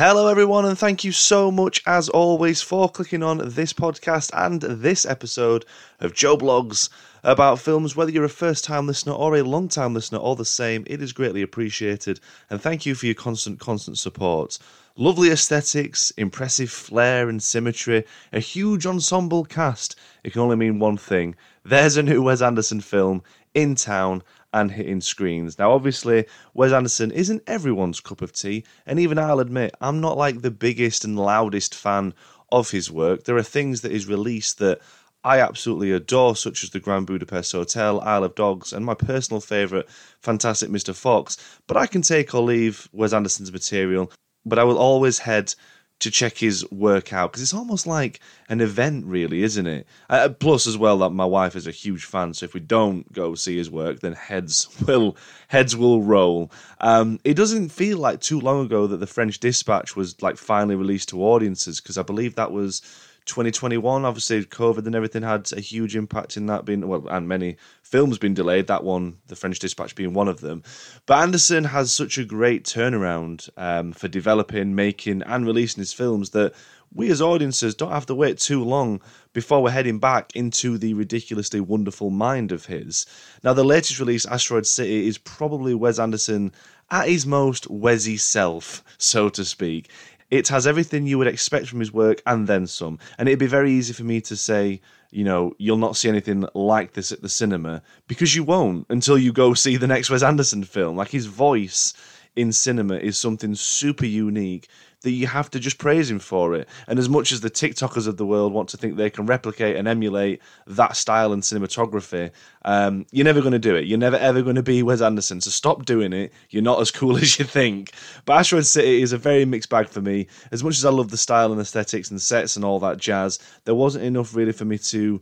Hello, everyone, and thank you so much, as always, for clicking on this podcast and this episode of Joe Blogs about films. Whether you're a first time listener or a long time listener, all the same, it is greatly appreciated. And thank you for your constant, constant support. Lovely aesthetics, impressive flair and symmetry, a huge ensemble cast. It can only mean one thing there's a new Wes Anderson film in town and hitting screens. Now, obviously, Wes Anderson isn't everyone's cup of tea, and even I'll admit, I'm not like the biggest and loudest fan of his work. There are things that he's released that I absolutely adore, such as the Grand Budapest Hotel, Isle of Dogs, and my personal favourite, Fantastic Mr. Fox. But I can take or leave Wes Anderson's material, but I will always head to check his work out because it's almost like an event, really, isn't it? Uh, plus, as well, that my wife is a huge fan, so if we don't go see his work, then heads will heads will roll. Um, it doesn't feel like too long ago that the French Dispatch was like finally released to audiences because I believe that was 2021. Obviously, COVID and everything had a huge impact in that being well, and many films been delayed. That one, The French Dispatch, being one of them. But Anderson has such a great turnaround um, for developing, making, and releasing his films that we as audiences don't have to wait too long before we're heading back into the ridiculously wonderful mind of his. Now, the latest release, Asteroid City, is probably Wes Anderson at his most Wesy self, so to speak. It has everything you would expect from his work and then some. And it'd be very easy for me to say, you know, you'll not see anything like this at the cinema because you won't until you go see the next Wes Anderson film. Like his voice in cinema is something super unique that you have to just praise him for it. And as much as the TikTokers of the world want to think they can replicate and emulate that style and cinematography, um, you're never going to do it. You're never ever going to be Wes Anderson. So stop doing it. You're not as cool as you think. But Asteroid City is a very mixed bag for me. As much as I love the style and aesthetics and sets and all that jazz, there wasn't enough really for me to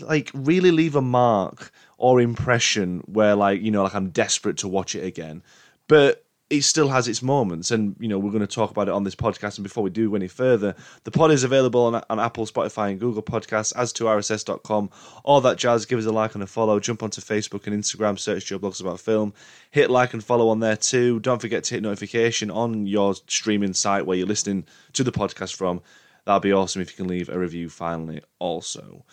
like really leave a mark or impression where like you know like I'm desperate to watch it again. But it still has its moments, and you know we're going to talk about it on this podcast. And before we do any further, the pod is available on, on Apple, Spotify, and Google Podcasts, as to RSS.com, all that jazz. Give us a like and a follow. Jump onto Facebook and Instagram, search Joe Blogs About Film. Hit like and follow on there too. Don't forget to hit notification on your streaming site where you're listening to the podcast from. That'd be awesome if you can leave a review finally, also.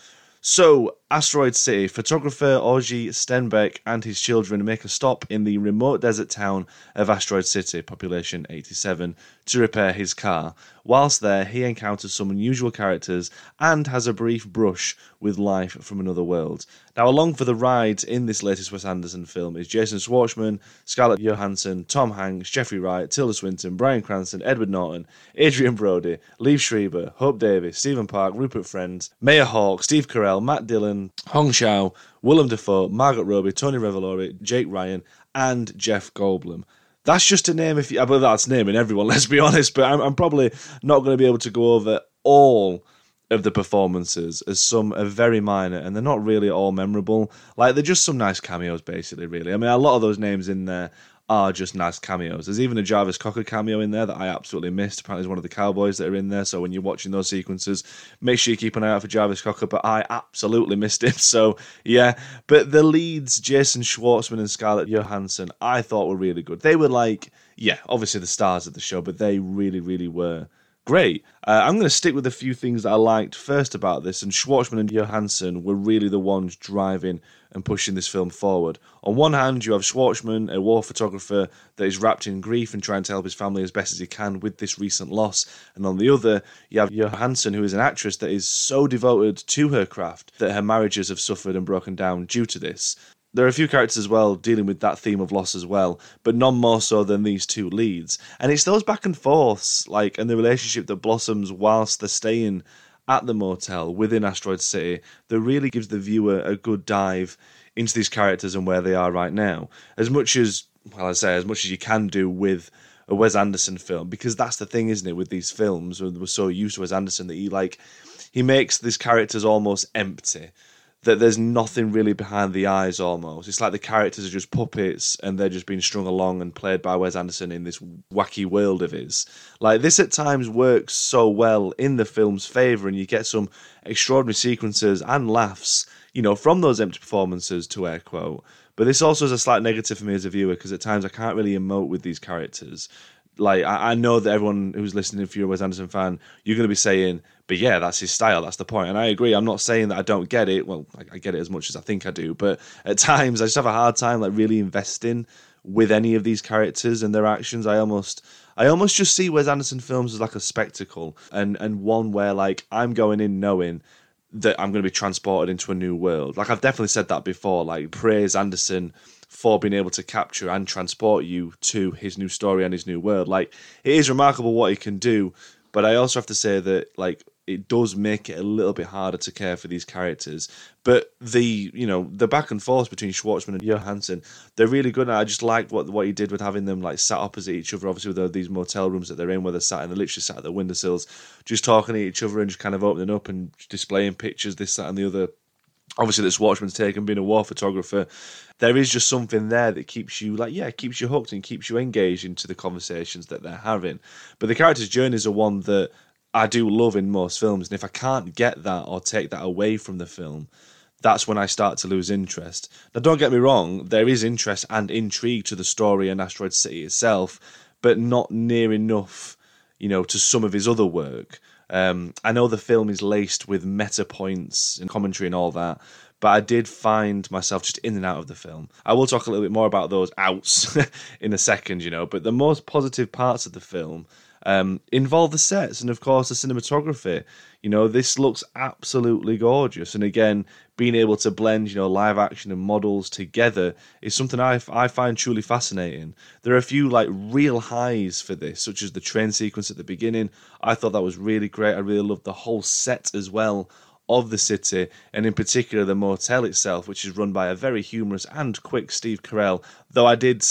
So, Asteroid City, photographer Augie Steenbeck and his children make a stop in the remote desert town of Asteroid City, population 87, to repair his car. Whilst there, he encounters some unusual characters and has a brief brush with life from another world. Now, along for the ride in this latest Wes Anderson film is Jason Schwartzman, Scarlett Johansson, Tom Hanks, Jeffrey Wright, Tilda Swinton, Bryan Cranston, Edward Norton, Adrien Brody, Liev Schreiber, Hope Davis, Stephen Park, Rupert Friend, Maya Hawke, Steve Carell, Matt Dillon, Hong Chau, Willem Dafoe, Margot Robbie, Tony Revolori, Jake Ryan, and Jeff Goldblum. That's just a name. If you, believe that's naming everyone. Let's be honest, but I'm, I'm probably not going to be able to go over all of the performances as some are very minor and they're not really all memorable. Like they're just some nice cameos, basically. Really, I mean, a lot of those names in there are just nice cameos. There's even a Jarvis Cocker cameo in there that I absolutely missed. Apparently, he's one of the cowboys that are in there. So when you're watching those sequences, make sure you keep an eye out for Jarvis Cocker. But I absolutely missed him. So yeah, but the leads, Jason Schwartzman and Scarlett Johansson, I thought were really good. They were like, yeah, obviously the stars of the show, but they really, really were great. Uh, I'm going to stick with a few things that I liked first about this, and Schwartzman and Johansson were really the ones driving and pushing this film forward. On one hand, you have Schwartzman, a war photographer that is wrapped in grief and trying to help his family as best as he can with this recent loss, and on the other, you have Johansson, who is an actress that is so devoted to her craft that her marriages have suffered and broken down due to this there are a few characters as well dealing with that theme of loss as well, but none more so than these two leads. And it's those back and forths, like, and the relationship that blossoms whilst they're staying at the motel within Asteroid City that really gives the viewer a good dive into these characters and where they are right now. As much as, well, I say, as much as you can do with a Wes Anderson film, because that's the thing, isn't it, with these films? We're so used to Wes Anderson that he, like, he makes these characters almost empty that there's nothing really behind the eyes almost. It's like the characters are just puppets and they're just being strung along and played by Wes Anderson in this wacky world of his. Like this at times works so well in the film's favour and you get some extraordinary sequences and laughs, you know, from those empty performances to air quote. But this also is a slight negative for me as a viewer because at times I can't really emote with these characters like I, I know that everyone who's listening, if you're a Wes Anderson fan, you're going to be saying, "But yeah, that's his style. That's the point." And I agree. I'm not saying that I don't get it. Well, I, I get it as much as I think I do, but at times I just have a hard time like really investing with any of these characters and their actions. I almost I almost just see Wes Anderson films as like a spectacle and and one where like I'm going in knowing that I'm going to be transported into a new world. Like I've definitely said that before. Like praise Anderson for being able to capture and transport you to his new story and his new world. Like it is remarkable what he can do, but I also have to say that like it does make it a little bit harder to care for these characters. But the you know the back and forth between Schwartzman and Johansson, they're really good. And I just liked what what he did with having them like sat opposite each other. Obviously, with these motel rooms that they're in, where they're sat and they're literally sat at the windowsills, just talking to each other and just kind of opening up and displaying pictures, this, that, and the other obviously Schwartzman's taken being a war photographer, there is just something there that keeps you like yeah, keeps you hooked and keeps you engaged into the conversations that they're having. But the character's journeys are one that I do love in most films, and if I can't get that or take that away from the film, that's when I start to lose interest. Now, don't get me wrong, there is interest and intrigue to the story and Asteroid City itself, but not near enough, you know, to some of his other work. Um, I know the film is laced with meta points and commentary and all that, but I did find myself just in and out of the film. I will talk a little bit more about those outs in a second, you know, but the most positive parts of the film um, involve the sets and, of course, the cinematography. You know, this looks absolutely gorgeous. And again, being able to blend, you know, live action and models together is something I, I find truly fascinating. There are a few like real highs for this, such as the train sequence at the beginning. I thought that was really great. I really loved the whole set as well of the city, and in particular the motel itself, which is run by a very humorous and quick Steve Carell. Though I did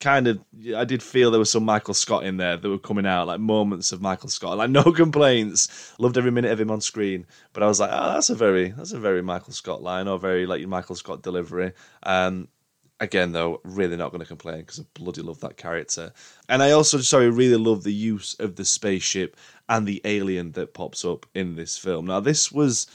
kind of I did feel there was some Michael Scott in there that were coming out, like moments of Michael Scott. Like no complaints. Loved every minute of him on screen. But I was like, oh, that's a very that's a very Michael Scott line or very like Michael Scott delivery. Um again though, really not going to complain because I bloody love that character. And I also sorry, really love the use of the spaceship and the alien that pops up in this film. Now this was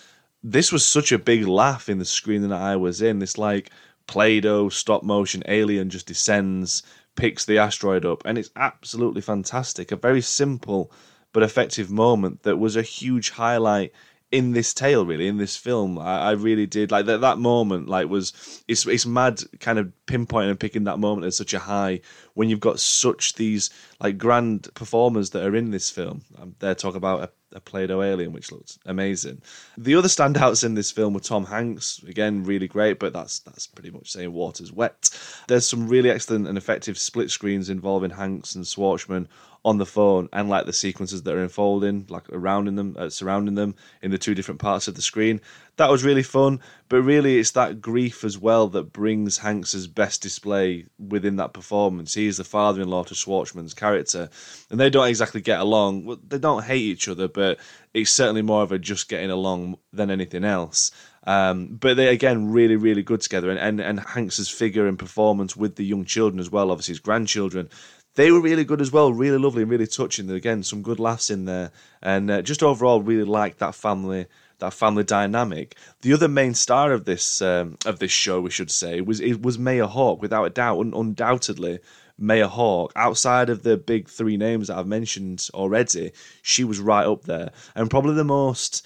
this was such a big laugh in the screen that I was in. This like Play-Doh stop motion alien just descends, picks the asteroid up, and it's absolutely fantastic. A very simple but effective moment that was a huge highlight in this tale really in this film I, I, really did like that that moment like was it's it's mad kind of pinpointing and picking that moment as such a high when you've got such these like grand performers that are in this film I'm there talking about a a Play-Doh alien, which looked amazing. The other standouts in this film were Tom Hanks, again really great, but that's that's pretty much saying water's wet. There's some really excellent and effective split screens involving Hanks and Schwartzman on the phone and like the sequences that are unfolding like around in them uh, surrounding them in the two different parts of the screen that was really fun but really it's that grief as well that brings hanks's best display within that performance. He is the father-in-law to schwartzman's character and they don't exactly get along. They don't hate each other but it's certainly more of a just getting along than anything else. Um, but they again really, really good together, and, and and Hanks's figure and performance with the young children as well, obviously his grandchildren, they were really good as well, really lovely and really touching. Again, some good laughs in there, and uh, just overall, really liked that family that family dynamic. The other main star of this um, of this show, we should say, was it was Maya Hawke, without a doubt, un- undoubtedly. Maya Hawke, outside of the big three names that I've mentioned already, she was right up there, and probably the most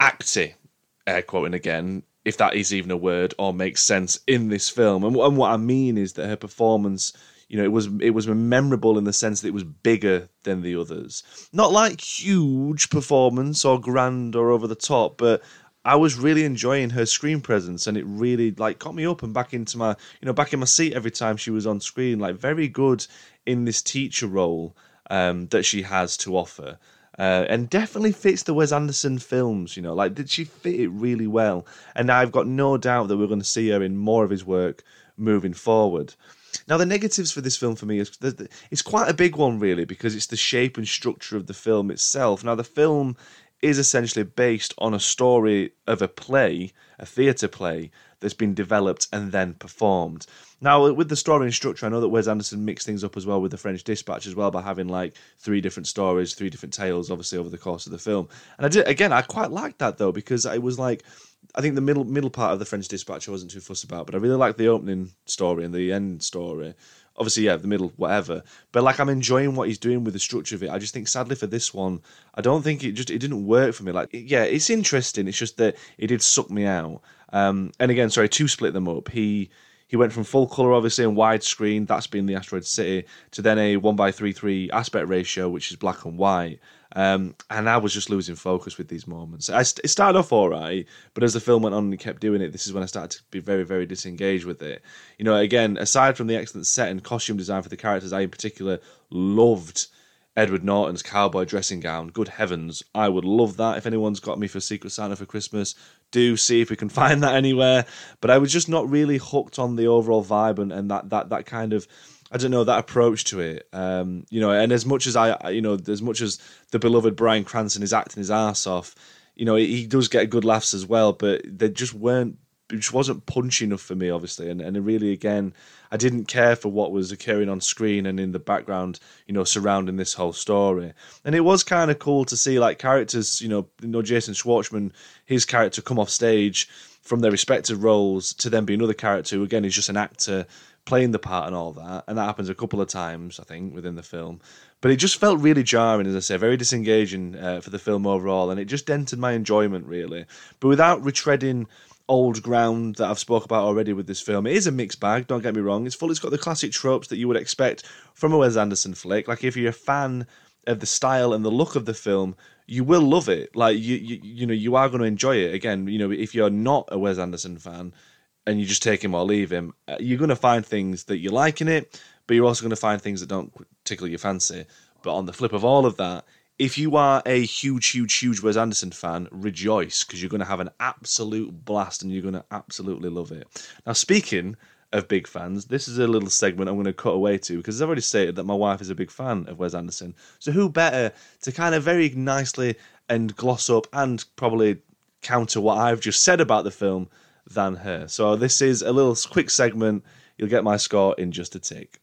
acty, air quoting again, if that is even a word or makes sense in this film. And, and what I mean is that her performance you know, it was it was memorable in the sense that it was bigger than the others. Not like huge performance or grand or over the top, but I was really enjoying her screen presence, and it really like caught me up and back into my you know back in my seat every time she was on screen. Like very good in this teacher role um, that she has to offer. Uh, and definitely fits the Wes Anderson films, you know, like did she fit it really well? And I've got no doubt that we're going to see her in more of his work moving forward. Now, the negatives for this film for me is it's quite a big one, really, because it's the shape and structure of the film itself. Now, the film is essentially based on a story of a play, a theatre play, that's been developed and then performed. Now, with the story and structure, I know that Wes Anderson mixed things up as well with the French Dispatch as well by having like three different stories, three different tales, obviously over the course of the film. And I did again, I quite liked that though because it was like I think the middle middle part of the French Dispatch I wasn't too fussed about, but I really like the opening story and the end story. Obviously, yeah, the middle, whatever. But like, I'm enjoying what he's doing with the structure of it. I just think, sadly, for this one, I don't think it just it didn't work for me. Like, yeah, it's interesting. It's just that it did suck me out. Um, and again, sorry, to split them up, he he went from full color, obviously, and widescreen. That's been the Asteroid City to then a one by three three aspect ratio, which is black and white. Um, and I was just losing focus with these moments. I, it started off all right, but as the film went on and kept doing it, this is when I started to be very, very disengaged with it. You know, again, aside from the excellent set and costume design for the characters, I in particular loved Edward Norton's cowboy dressing gown. Good heavens, I would love that. If anyone's got me for Secret Santa for Christmas, do see if we can find that anywhere. But I was just not really hooked on the overall vibe and, and that, that that kind of I don't know that approach to it. Um, you know, and as much as I, you know, as much as the beloved Bryan Cranston is acting his ass off, you know, he does get good laughs as well, but they just weren't. It just wasn't punchy enough for me, obviously, and and really, again, I didn't care for what was occurring on screen and in the background, you know, surrounding this whole story. And it was kind of cool to see like characters, you know, you know, Jason Schwartzman, his character come off stage from their respective roles to then be another character who again is just an actor playing the part and all that, and that happens a couple of times, I think, within the film. But it just felt really jarring, as I say, very disengaging uh, for the film overall, and it just dented my enjoyment really. But without retreading old ground that I've spoke about already with this film, it is a mixed bag. Don't get me wrong; it's full. It's got the classic tropes that you would expect from a Wes Anderson flick. Like if you're a fan of the style and the look of the film, you will love it. Like you, you, you know, you are going to enjoy it. Again, you know, if you're not a Wes Anderson fan and you just take him or leave him, uh, you're going to find things that you like in it, but you're also going to find things that don't tickle your fancy. But on the flip of all of that, if you are a huge, huge, huge Wes Anderson fan, rejoice because you're going to have an absolute blast and you're going to absolutely love it. Now, speaking of big fans, this is a little segment I'm going to cut away to because I've already stated that my wife is a big fan of Wes Anderson. So, who better to kind of very nicely and gloss up and probably counter what I've just said about the film than her. So this is a little quick segment. You'll get my score in just a tick.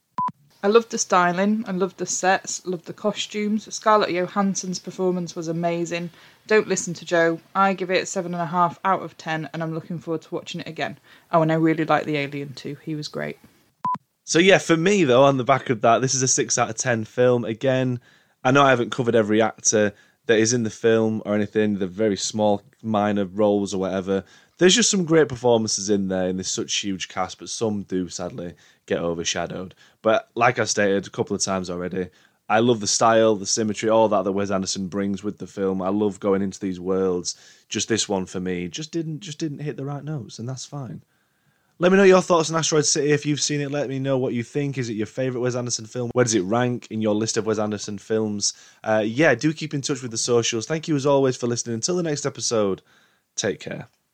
I loved the styling, I loved the sets, loved the costumes. Scarlett Johansson's performance was amazing. Don't listen to Joe. I give it seven and a half out of ten, and I'm looking forward to watching it again. Oh, and I really like the Alien too. He was great. So yeah, for me though, on the back of that, this is a six out of ten film. Again, I know I haven't covered every actor that is in the film or anything. The very small, minor roles or whatever there's just some great performances in there in this such huge cast, but some do sadly get overshadowed. But like I stated a couple of times already, I love the style, the symmetry, all that that Wes Anderson brings with the film. I love going into these worlds. Just this one for me just didn't just didn't hit the right notes, and that's fine. Let me know your thoughts on Asteroid City. If you've seen it, let me know what you think. Is it your favourite Wes Anderson film? Where does it rank in your list of Wes Anderson films? Uh, yeah, do keep in touch with the socials. Thank you as always for listening. Until the next episode, take care.